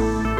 Wow.